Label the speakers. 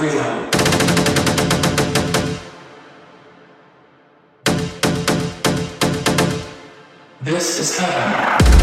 Speaker 1: Freeland. This is heaven.